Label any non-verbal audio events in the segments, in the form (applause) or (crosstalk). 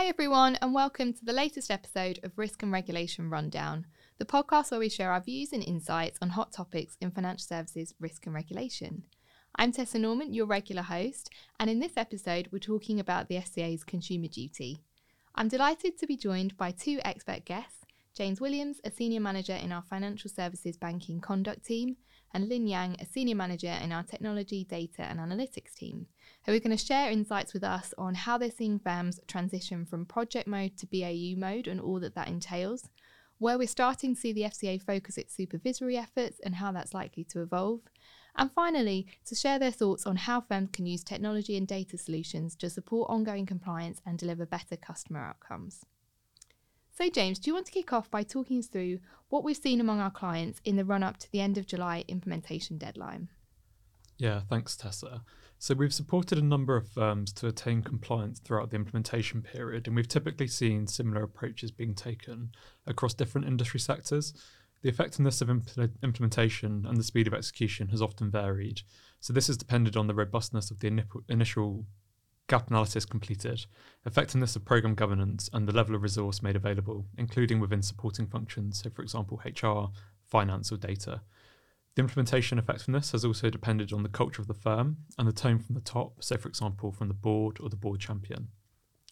Hi, everyone, and welcome to the latest episode of Risk and Regulation Rundown, the podcast where we share our views and insights on hot topics in financial services, risk, and regulation. I'm Tessa Norman, your regular host, and in this episode, we're talking about the FCA's Consumer Duty. I'm delighted to be joined by two expert guests James Williams, a senior manager in our financial services banking conduct team, and Lin Yang, a senior manager in our technology, data, and analytics team, who are going to share insights with us on how they're seeing firms transition from project mode to BAU mode and all that that entails, where we're starting to see the FCA focus its supervisory efforts and how that's likely to evolve, and finally, to share their thoughts on how firms can use technology and data solutions to support ongoing compliance and deliver better customer outcomes. So, James, do you want to kick off by talking us through what we've seen among our clients in the run up to the end of July implementation deadline? Yeah, thanks, Tessa. So, we've supported a number of firms to attain compliance throughout the implementation period, and we've typically seen similar approaches being taken across different industry sectors. The effectiveness of impl- implementation and the speed of execution has often varied. So, this has depended on the robustness of the initial gap analysis completed, effectiveness of program governance, and the level of resource made available, including within supporting functions, so for example, HR, finance, or data. The implementation effectiveness has also depended on the culture of the firm and the tone from the top, so for example, from the board or the board champion.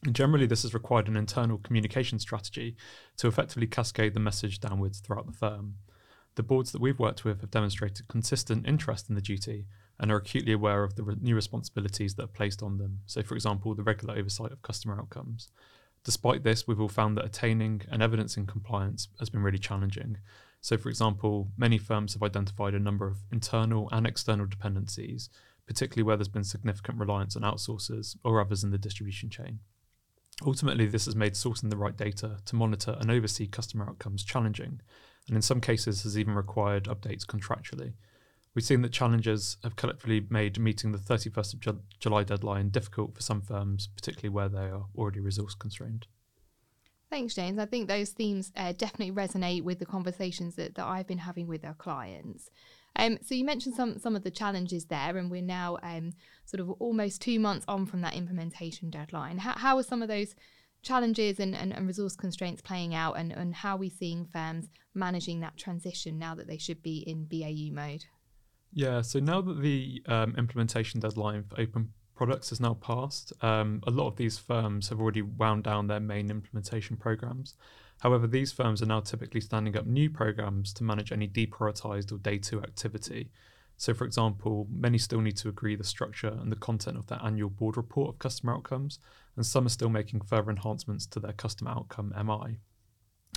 And generally, this has required an internal communication strategy to effectively cascade the message downwards throughout the firm. The boards that we've worked with have demonstrated consistent interest in the duty and are acutely aware of the new responsibilities that are placed on them. So, for example, the regular oversight of customer outcomes. Despite this, we've all found that attaining and evidencing compliance has been really challenging. So, for example, many firms have identified a number of internal and external dependencies, particularly where there's been significant reliance on outsourcers or others in the distribution chain. Ultimately, this has made sourcing the right data to monitor and oversee customer outcomes challenging, and in some cases has even required updates contractually. We've seen that challenges have collectively made meeting the 31st of Ju- July deadline difficult for some firms, particularly where they are already resource constrained. Thanks, James. I think those themes uh, definitely resonate with the conversations that, that I've been having with our clients. Um, so you mentioned some some of the challenges there, and we're now um, sort of almost two months on from that implementation deadline. How, how are some of those challenges and, and, and resource constraints playing out, and, and how are we seeing firms managing that transition now that they should be in BAU mode? Yeah, so now that the um, implementation deadline for open products has now passed, um, a lot of these firms have already wound down their main implementation programs. However, these firms are now typically standing up new programs to manage any deprioritized or day two activity. So, for example, many still need to agree the structure and the content of their annual board report of customer outcomes, and some are still making further enhancements to their customer outcome MI.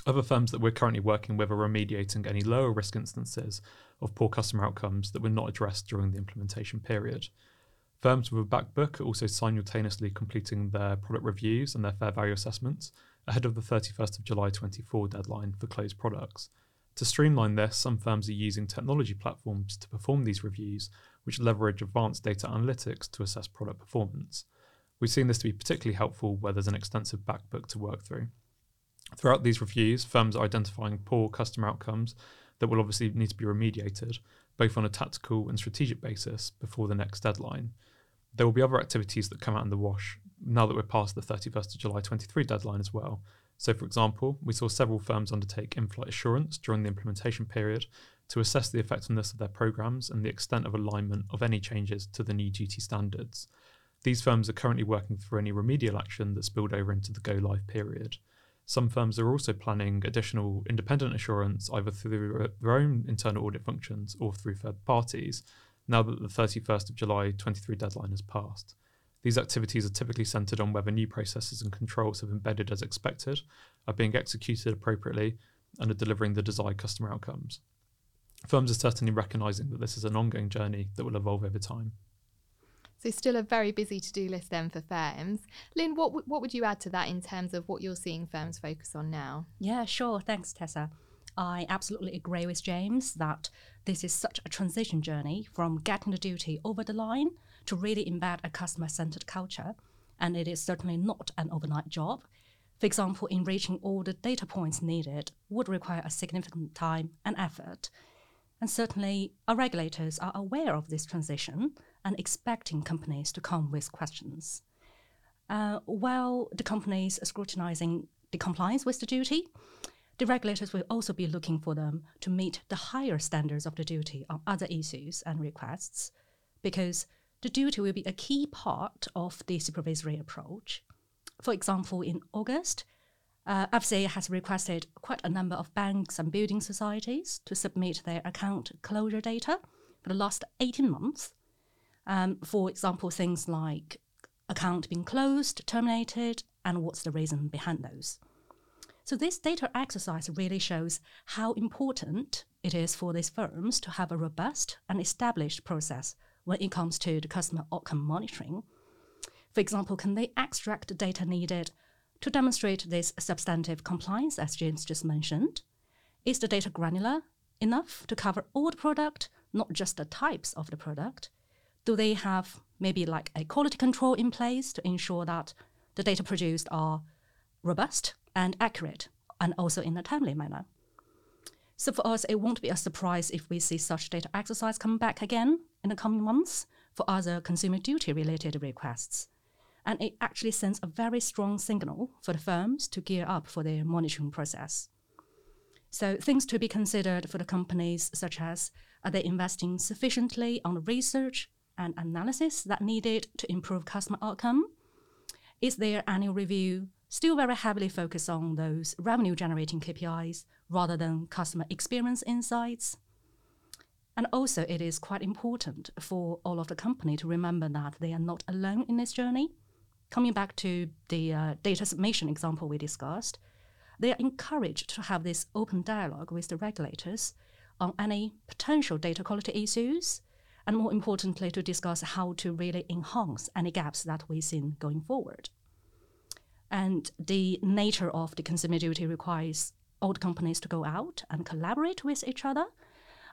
Other firms that we're currently working with are remediating any lower risk instances of poor customer outcomes that were not addressed during the implementation period. Firms with a back book are also simultaneously completing their product reviews and their fair value assessments ahead of the 31st of July 24 deadline for closed products. To streamline this, some firms are using technology platforms to perform these reviews, which leverage advanced data analytics to assess product performance. We've seen this to be particularly helpful where there's an extensive back book to work through. Throughout these reviews, firms are identifying poor customer outcomes that will obviously need to be remediated, both on a tactical and strategic basis before the next deadline. There will be other activities that come out in the wash now that we're past the 31st of July 23 deadline as well. So, for example, we saw several firms undertake in flight assurance during the implementation period to assess the effectiveness of their programs and the extent of alignment of any changes to the new duty standards. These firms are currently working through any remedial action that spilled over into the go live period. Some firms are also planning additional independent assurance either through their own internal audit functions or through third parties, now that the 31st of July 23 deadline has passed. These activities are typically centred on whether new processes and controls have embedded as expected, are being executed appropriately, and are delivering the desired customer outcomes. Firms are certainly recognising that this is an ongoing journey that will evolve over time. So still a very busy to-do list then for firms. Lin, what what would you add to that in terms of what you're seeing firms focus on now? Yeah, sure. Thanks, Tessa. I absolutely agree with James that this is such a transition journey from getting the duty over the line to really embed a customer centered culture. And it is certainly not an overnight job. For example, enriching all the data points needed would require a significant time and effort. And certainly, our regulators are aware of this transition and expecting companies to come with questions. Uh, while the companies are scrutinizing the compliance with the duty, the regulators will also be looking for them to meet the higher standards of the duty on other issues and requests, because the duty will be a key part of the supervisory approach. For example, in August, uh, FCA has requested quite a number of banks and building societies to submit their account closure data for the last 18 months. Um, for example, things like account being closed, terminated, and what's the reason behind those. So this data exercise really shows how important it is for these firms to have a robust and established process when it comes to the customer outcome monitoring. For example, can they extract the data needed to demonstrate this substantive compliance, as James just mentioned? Is the data granular enough to cover all the product, not just the types of the product? Do they have maybe like a quality control in place to ensure that the data produced are robust and accurate, and also in a timely manner. So for us, it won't be a surprise if we see such data exercise come back again in the coming months for other consumer duty related requests. And it actually sends a very strong signal for the firms to gear up for their monitoring process. So things to be considered for the companies such as are they investing sufficiently on research and analysis that needed to improve customer outcome? Is their annual review still very heavily focused on those revenue generating KPIs rather than customer experience insights. And also, it is quite important for all of the company to remember that they are not alone in this journey. Coming back to the uh, data submission example we discussed, they are encouraged to have this open dialogue with the regulators on any potential data quality issues, and more importantly, to discuss how to really enhance any gaps that we see going forward. And the nature of the consumer duty requires the companies to go out and collaborate with each other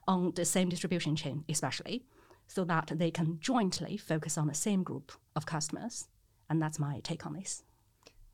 on the same distribution chain, especially, so that they can jointly focus on the same group of customers. And that's my take on this.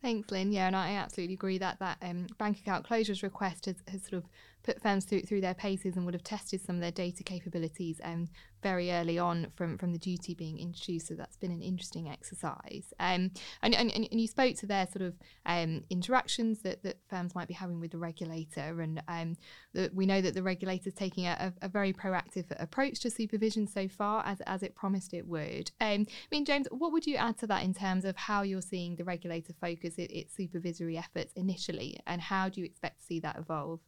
Thanks, Lin. Yeah, and I absolutely agree that that um, bank account closures request has, has sort of put firms through, through their paces and would have tested some of their data capabilities um, very early on from, from the duty being introduced. So that's been an interesting exercise. Um, and, and, and you spoke to their sort of um, interactions that, that firms might be having with the regulator. And um, the, we know that the regulator is taking a, a, very proactive approach to supervision so far, as, as it promised it would. Um, I mean, James, what would you add to that in terms of how you're seeing the regulator focus it, its supervisory efforts initially, and how do you expect to see that evolve?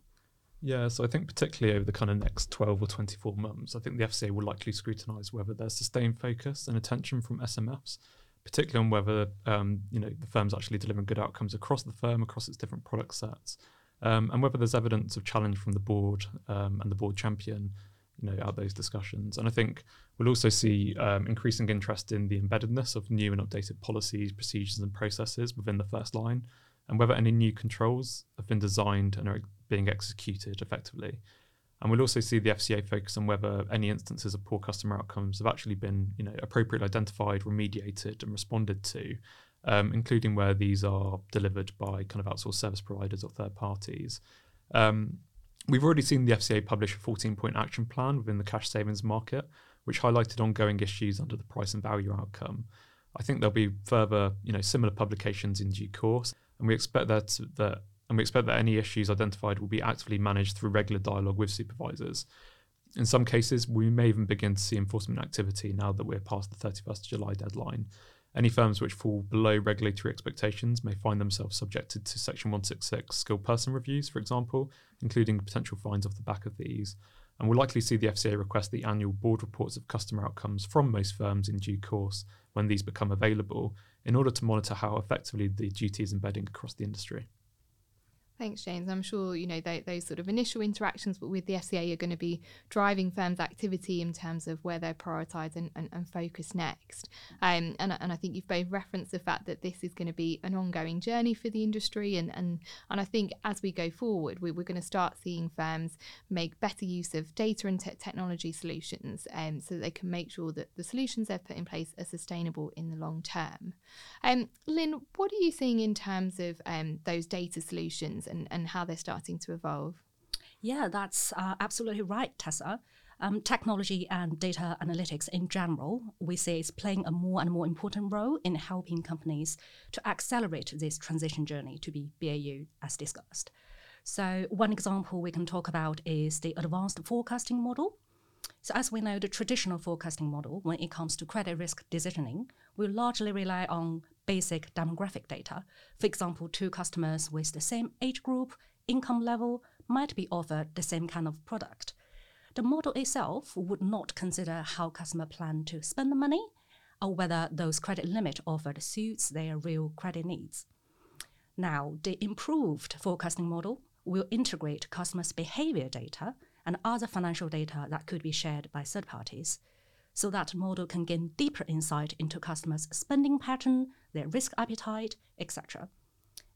Yeah, so I think particularly over the kind of next 12 or 24 months, I think the FCA will likely scrutinise whether there's sustained focus and attention from SMFs, particularly on whether um, you know the firm's actually delivering good outcomes across the firm, across its different product sets, um, and whether there's evidence of challenge from the board um, and the board champion, you know, out those discussions. And I think we'll also see um, increasing interest in the embeddedness of new and updated policies, procedures, and processes within the first line and whether any new controls have been designed and are being executed effectively. And we'll also see the FCA focus on whether any instances of poor customer outcomes have actually been, you know, appropriately identified, remediated, and responded to, um, including where these are delivered by kind of outsourced service providers or third parties. Um, we've already seen the FCA publish a 14-point action plan within the cash savings market, which highlighted ongoing issues under the price and value outcome. I think there'll be further, you know, similar publications in due course and we expect that that and we expect that any issues identified will be actively managed through regular dialogue with supervisors. In some cases, we may even begin to see enforcement activity now that we're past the 31st of July deadline. Any firms which fall below regulatory expectations may find themselves subjected to Section 166 skilled person reviews, for example, including potential fines off the back of these. And we'll likely see the FCA request the annual board reports of customer outcomes from most firms in due course when these become available, in order to monitor how effectively the duty is embedding across the industry. Thanks, James. I'm sure you know they, those sort of initial interactions with the FCA are going to be driving firms' activity in terms of where they're prioritised and, and, and, focus next. Um, and, and I think you've both referenced the fact that this is going to be an ongoing journey for the industry. And, and, and I think as we go forward, we, are going to start seeing firms make better use of data and te- technology solutions um, so they can make sure that the solutions they've put in place are sustainable in the long term. Um, Lin, what are you seeing in terms of um, those data solutions? And, and how they're starting to evolve. Yeah, that's uh, absolutely right, Tessa. um, technology and data analytics in general, we see is playing a more and more important role in helping companies to accelerate this transition journey to be BAU as discussed. So, one example we can talk about is the advanced forecasting model. So, as we know, the traditional forecasting model, when it comes to credit risk decisioning, will largely rely on basic demographic data. For example, two customers with the same age group, income level might be offered the same kind of product the model itself would not consider how customer plan to spend the money or whether those credit limit offered suits their real credit needs. Now, the improved forecasting model will integrate customers' behavior data and other financial data that could be shared by third parties so that model can gain deeper insight into customers' spending pattern, their risk appetite, etc.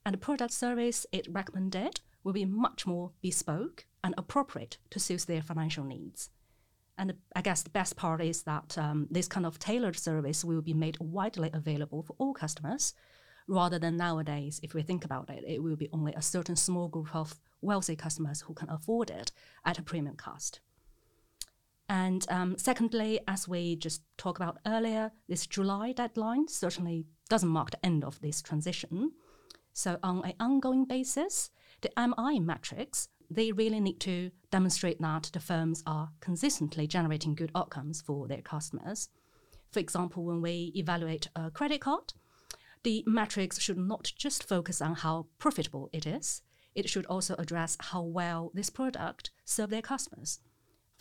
And the product service it recommended will be much more bespoke and appropriate to suit their financial needs. And I guess the best part is that um, this kind of tailored service will be made widely available for all customers, rather than nowadays, if we think about it, it will be only a certain small group of wealthy customers who can afford it at a premium cost. And um, secondly, as we just talked about earlier, this July deadline certainly doesn't mark the end of this transition. So, on an ongoing basis, the MI metrics they really need to demonstrate that the firms are consistently generating good outcomes for their customers. For example, when we evaluate a credit card, the metrics should not just focus on how profitable it is, it should also address how well this product serves their customers.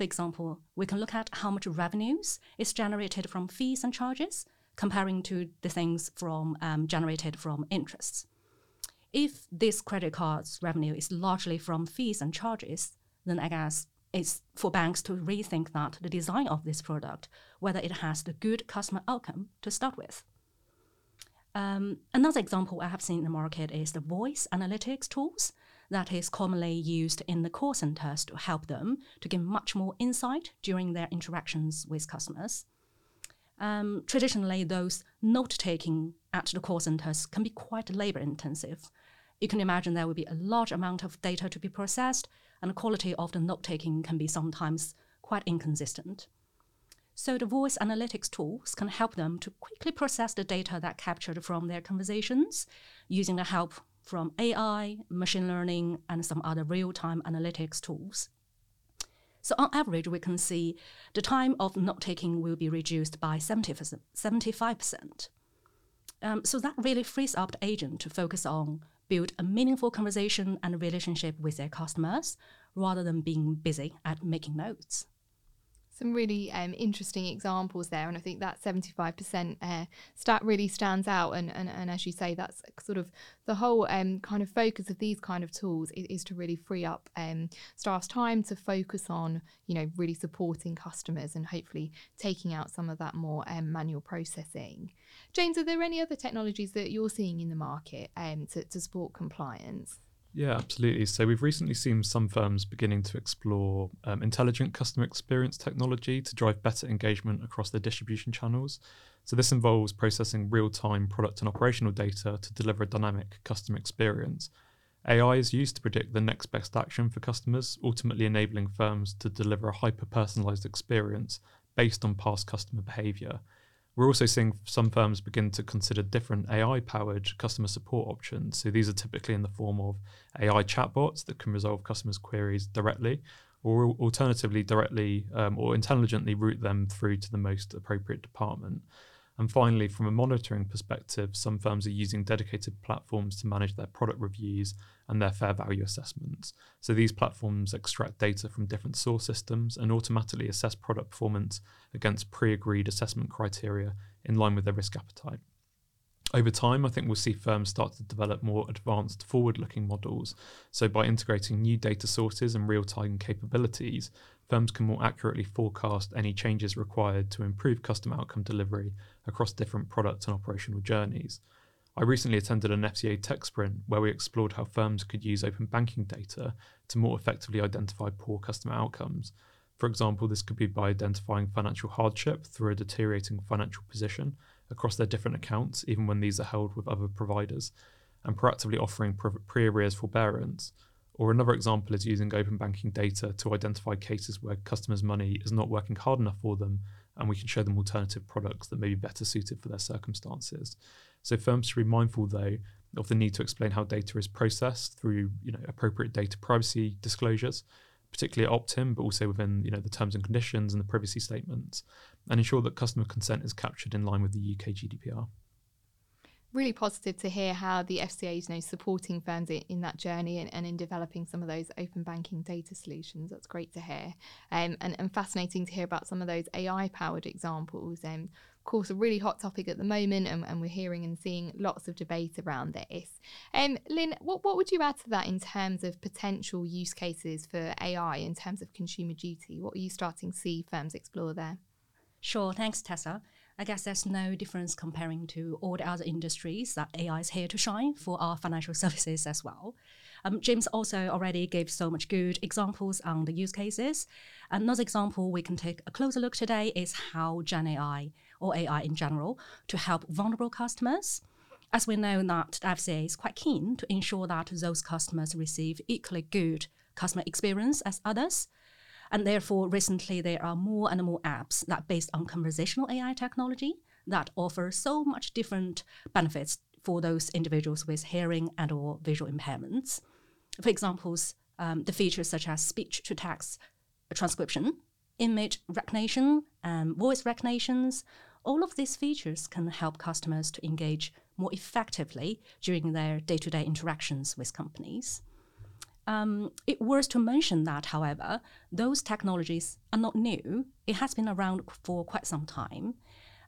For example, we can look at how much revenues is generated from fees and charges, comparing to the things from um, generated from interests. If this credit card's revenue is largely from fees and charges, then I guess it's for banks to rethink that the design of this product, whether it has the good customer outcome to start with. Um, another example I have seen in the market is the voice analytics tools that is commonly used in the call centers to help them to get much more insight during their interactions with customers. Um, traditionally, those note taking at the call centers can be quite labor intensive, you can imagine there will be a large amount of data to be processed, and the quality of the note taking can be sometimes quite inconsistent. So the voice analytics tools can help them to quickly process the data that captured from their conversations using the help from AI, machine learning, and some other real-time analytics tools. So on average, we can see the time of note taking will be reduced by 70%, 75%. Um, so that really frees up the agent to focus on build a meaningful conversation and relationship with their customers rather than being busy at making notes some really um, interesting examples there, and I think that seventy-five percent uh, stat really stands out. And, and and as you say, that's sort of the whole um, kind of focus of these kind of tools is, is to really free up um, staff's time to focus on you know really supporting customers and hopefully taking out some of that more um, manual processing. James, are there any other technologies that you're seeing in the market um, to, to support compliance? Yeah, absolutely. So we've recently seen some firms beginning to explore um, intelligent customer experience technology to drive better engagement across their distribution channels. So this involves processing real-time product and operational data to deliver a dynamic customer experience. AI is used to predict the next best action for customers, ultimately enabling firms to deliver a hyper-personalized experience based on past customer behavior. We're also seeing some firms begin to consider different AI powered customer support options. So these are typically in the form of AI chatbots that can resolve customers' queries directly, or alternatively, directly um, or intelligently route them through to the most appropriate department. And finally, from a monitoring perspective, some firms are using dedicated platforms to manage their product reviews and their fair value assessments. So these platforms extract data from different source systems and automatically assess product performance against pre agreed assessment criteria in line with their risk appetite. Over time, I think we'll see firms start to develop more advanced forward looking models. So, by integrating new data sources and real time capabilities, firms can more accurately forecast any changes required to improve customer outcome delivery across different product and operational journeys. I recently attended an FCA tech sprint where we explored how firms could use open banking data to more effectively identify poor customer outcomes. For example, this could be by identifying financial hardship through a deteriorating financial position across their different accounts, even when these are held with other providers, and proactively offering pre arrears forbearance Or another example is using open banking data to identify cases where customers' money is not working hard enough for them, and we can show them alternative products that may be better suited for their circumstances. So firms should be mindful, though, of the need to explain how data is processed through you know appropriate data privacy disclosures, particularly opt-in, but also within you know the terms and conditions and the privacy statements, and ensure that customer consent is captured in line with the UK GDPR really positive to hear how the FCA is you know, supporting firms in, in that journey and, and, in developing some of those open banking data solutions. That's great to hear. Um, and, and fascinating to hear about some of those AI powered examples. Um, of course, a really hot topic at the moment, and, and we're hearing and seeing lots of debate around this. Um, Lin, what, what would you add to that in terms of potential use cases for AI in terms of consumer duty? What are you starting to see firms explore there? Sure, thanks, Tessa. I guess there's no difference comparing to all the other industries that AI is here to shine for our financial (laughs) services as well. Um, James also already gave so much good examples on the use cases. Another example we can take a closer look today is how Gen AI or AI in general to help vulnerable customers. As we know that the FCA is quite keen to ensure that those customers receive equally good customer experience as others. And therefore, recently there are more and more apps that based on conversational AI technology that offer so much different benefits for those individuals with hearing and or visual impairments. For examples, um, the features such as speech to text transcription, image recognition, and voice recognitions, all of these features can help customers to engage more effectively during their day-to-day interactions with companies. Um, it worth to mention that, however, those technologies are not new. It has been around for quite some time.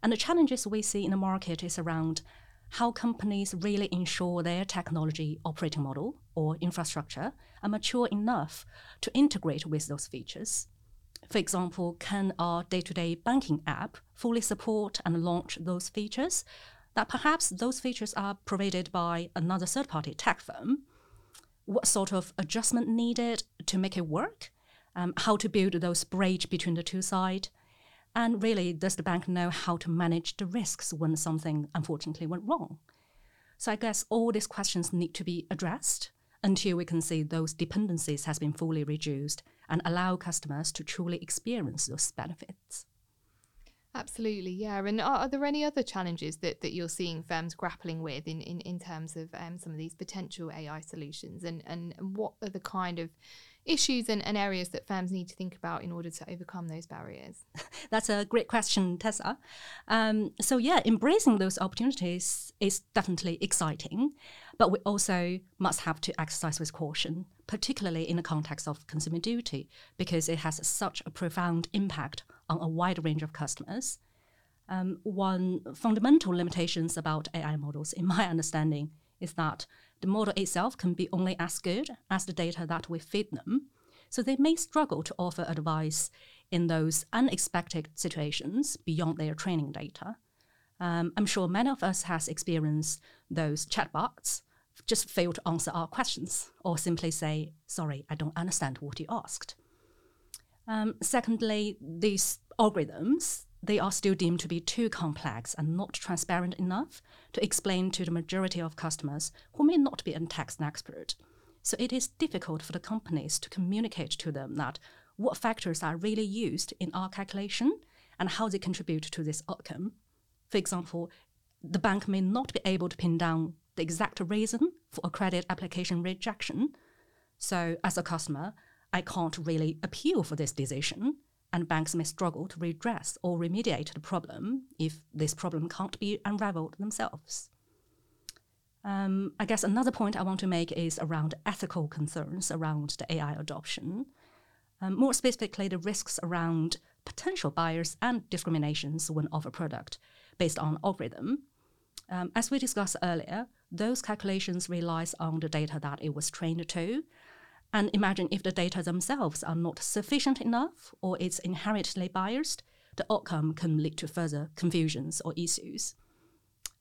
And the challenges we see in the market is around how companies really ensure their technology operating model or infrastructure are mature enough to integrate with those features. For example, can our day to day banking app fully support and launch those features? That perhaps those features are provided by another third party tech firm what sort of adjustment needed to make it work, um, how to build those bridge between the two sides, and really, does the bank know how to manage the risks when something unfortunately went wrong? So I guess all these questions need to be addressed until we can see those dependencies has been fully reduced and allow customers to truly experience those benefits. Absolutely, yeah. And are, are, there any other challenges that, that you're seeing firms grappling with in, in, in terms of um, some of these potential AI solutions? And, and what are the kind of issues and, and areas that firms need to think about in order to overcome those barriers? (laughs) That's a great question, Tessa. Um, so, yeah, embracing those opportunities is definitely exciting, but we also must have to exercise with caution, particularly in the context of consumer duty, because it has such a profound impact on a wide range of customers. Um, one fundamental limitations about AI models, in my (laughs) understanding, is that the model itself can be only as good as the data that we feed them. So they may struggle to offer advice in those unexpected situations beyond their training data. Um, I'm sure many of us has experienced those chatbots just fail to answer our questions or simply say, sorry, I don't understand what you asked. Um, secondly, these algorithms, they are still deemed to be too complex and not transparent enough to explain to the majority of customers who may not be a tax expert. So it is difficult for the companies to communicate to them that what factors are really used in our calculation and how they contribute to this outcome. For example, the bank may not be able to pin down the exact reason for a credit application rejection. So, as a customer, I can't really appeal for this decision, and banks may struggle to redress or remediate the problem if this problem can't be unraveled themselves. Um, I guess another point I want to make is around ethical concerns around the AI adoption. Um, more specifically, the risks around potential bias and discriminations when offer product based on algorithm. Um, as we discussed earlier, those calculations relies on the data that it was trained to, and imagine if the data themselves are not sufficient enough or it's inherently biased, the outcome can lead to further confusions or issues.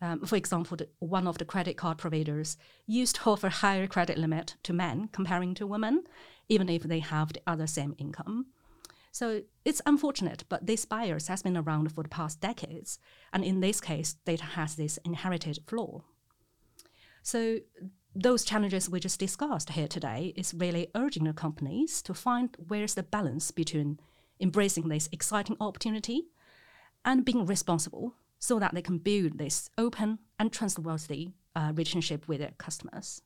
Um, for example, the, one of the credit card providers used to offer higher credit limit to men comparing to women, even if they have the other same income. So it's unfortunate, but this bias has been around for the past decades, and in this case, data has this inherited flaw. So those challenges we just discussed here today is really urging the companies to find where's the balance between embracing this exciting opportunity and being responsible so that they can build this open and trustworthy uh, relationship with their customers.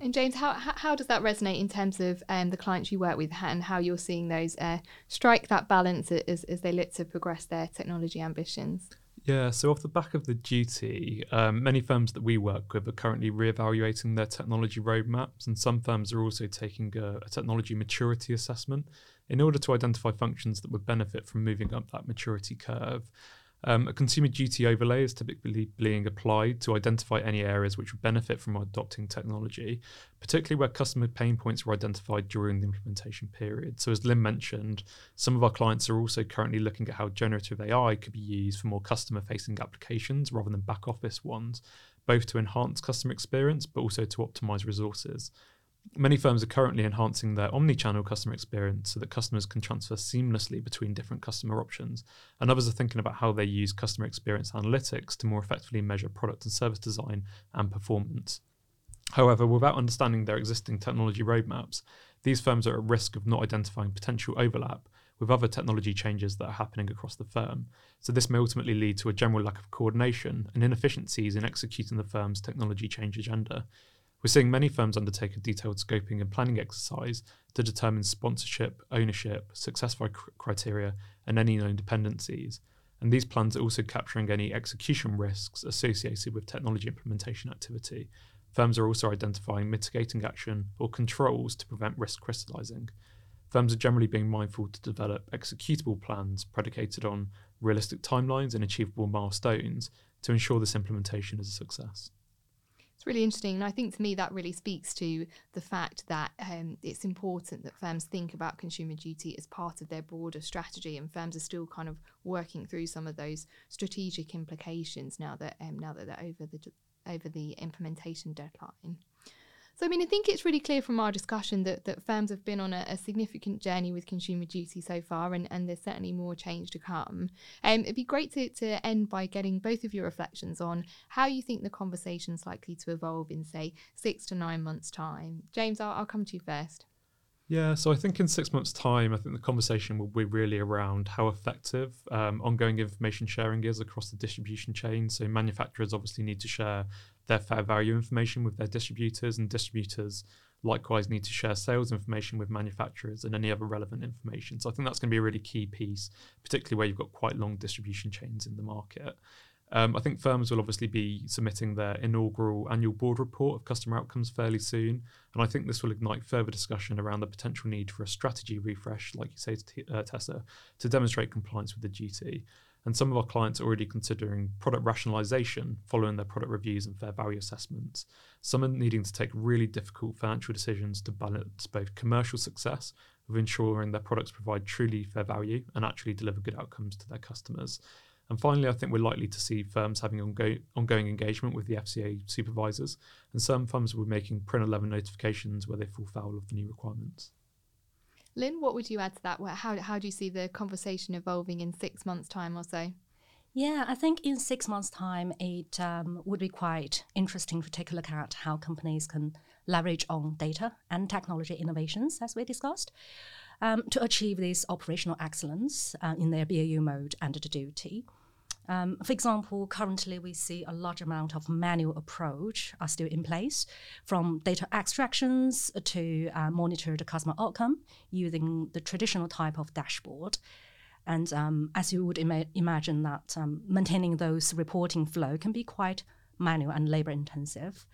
And James, how, how does that resonate in terms of um, the clients you work with and how you're seeing those uh, strike that balance as, as they look to progress their technology ambitions? Yeah, so off the back of the duty, um, many firms that we work with are currently re-evaluating their technology roadmaps, and some firms are also taking a, a, technology maturity assessment in order to identify functions that would benefit from moving up that maturity curve. Um, a consumer duty overlay is typically being applied to identify any areas which would benefit from adopting technology, particularly where customer pain points were identified during the implementation period. So, as Lin mentioned, some of our clients are also currently looking at how generative AI could be used for more customer facing applications rather than back office ones, both to enhance customer experience but also to optimize resources. Many firms are currently enhancing their omni-channel customer experience so that customers can transfer seamlessly between different customer options. And others are thinking about how they use customer experience analytics to more effectively measure product and service design and performance. However, without understanding their existing technology roadmaps, these firms are at risk of not identifying potential overlap with other technology changes that are happening across the firm. So, this may ultimately lead to a general lack of coordination and inefficiencies in executing the firm's technology change agenda. We're seeing many firms undertake a detailed scoping and planning exercise to determine sponsorship, ownership, success criteria, and any known dependencies. And these plans are also capturing any execution risks associated with technology implementation activity. Firms are also identifying mitigating action or controls to prevent risk crystallizing. Firms are generally being mindful to develop executable plans predicated on realistic timelines and achievable milestones to ensure this implementation is a success. It's really interesting. And I think to me that really speaks to the fact that um, it's important that firms think about consumer duty as part of their broader strategy, and firms are still kind of working through some of those strategic implications now that um, now that they're over the over the implementation deadline. So, I mean, I think it's really clear from our discussion that, that firms have been on a, a significant journey with consumer duty so far, and, and there's certainly more change to come. Um, it'd be great to, to end by getting both of your reflections on how you think the conversation's likely to evolve in, say, six to nine months' time. James, I'll, I'll come to you first. Yeah, so I think in six months' time, I think the conversation will be really around how effective um, ongoing information sharing is across the distribution chain. So manufacturers obviously need to share their fair value information with their distributors, and distributors likewise need to share sales information with manufacturers and any other relevant information. So I think that's going to be a really key piece, particularly where you've got quite long distribution chains in the market. Um, I think firms will obviously be submitting their inaugural annual board report of customer outcomes fairly soon, and I think this will ignite further discussion around the potential need for a strategy refresh, like you say, uh, Tessa, to demonstrate compliance with the duty. And some of our clients are already considering product rationalization following their product reviews and fair value assessments. Some are needing to take really difficult financial decisions to balance both commercial success with ensuring their products provide truly fair value and actually deliver good outcomes to their customers. And finally, I think we're likely to see firms having ongo- ongoing engagement with the FCA supervisors, and some firms will be making PRIN 11 notifications where they fall foul of the new requirements. Lin, what would you add to that? How, how do you see the conversation evolving in six months' time or so? Yeah, I think in six months' time, it um, would be quite interesting to take a look at how companies can leverage on data and technology innovations, as we discussed, um, to achieve this operational excellence uh, in their BAU mode the duty. Um, for example, currently we see a large amount of manual approach are still in place, from data extractions to uh, monitor the customer outcome using the traditional type of dashboard. And um, as you would ima- imagine, that um, maintaining those reporting flow can be quite manual and labor intensive.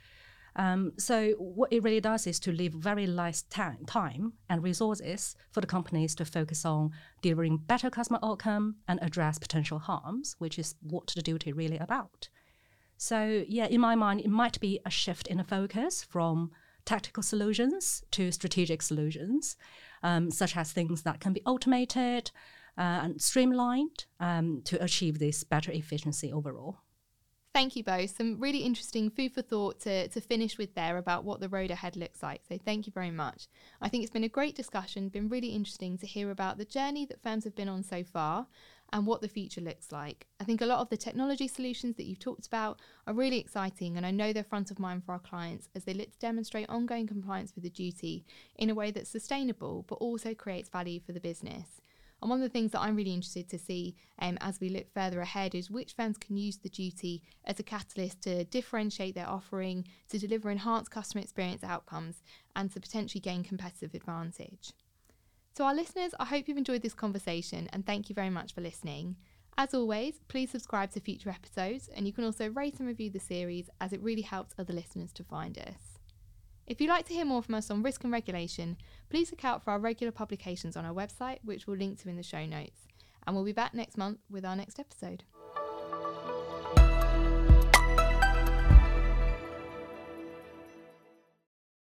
Um, so what it really does is to leave very less time, time and resources for the companies to focus on delivering better customer outcome and address potential harms, which is what the duty really about. So yeah, in my mind, it might be a shift in the focus from tactical solutions to strategic solutions, um, such as things that can be automated uh, and streamlined um, to achieve this better efficiency overall. Thank you both. Some really interesting food for thought to, to finish with there about what the road ahead looks like. So thank you very much. I think it's been a great discussion, been really interesting to hear about the journey that firms have been on so far and what the future looks like. I think a lot of the technology solutions that you've talked about are really exciting, and I know they're front of mind for our clients as they look to demonstrate ongoing compliance with the duty in a way that's sustainable but also creates value for the business. And one of the things that I'm really interested to see um, as we look further ahead is which firms can use the duty as a catalyst to differentiate their offering, to deliver enhanced customer experience outcomes, and to potentially gain competitive advantage. To our listeners, I hope you've enjoyed this conversation and thank you very much for listening. As always, please subscribe to future episodes and you can also rate and review the series as it really helps other listeners to find us. If you'd like to hear more from us on risk and regulation, please look out for our regular publications on our website, which we'll link to in the show notes. And we'll be back next month with our next episode.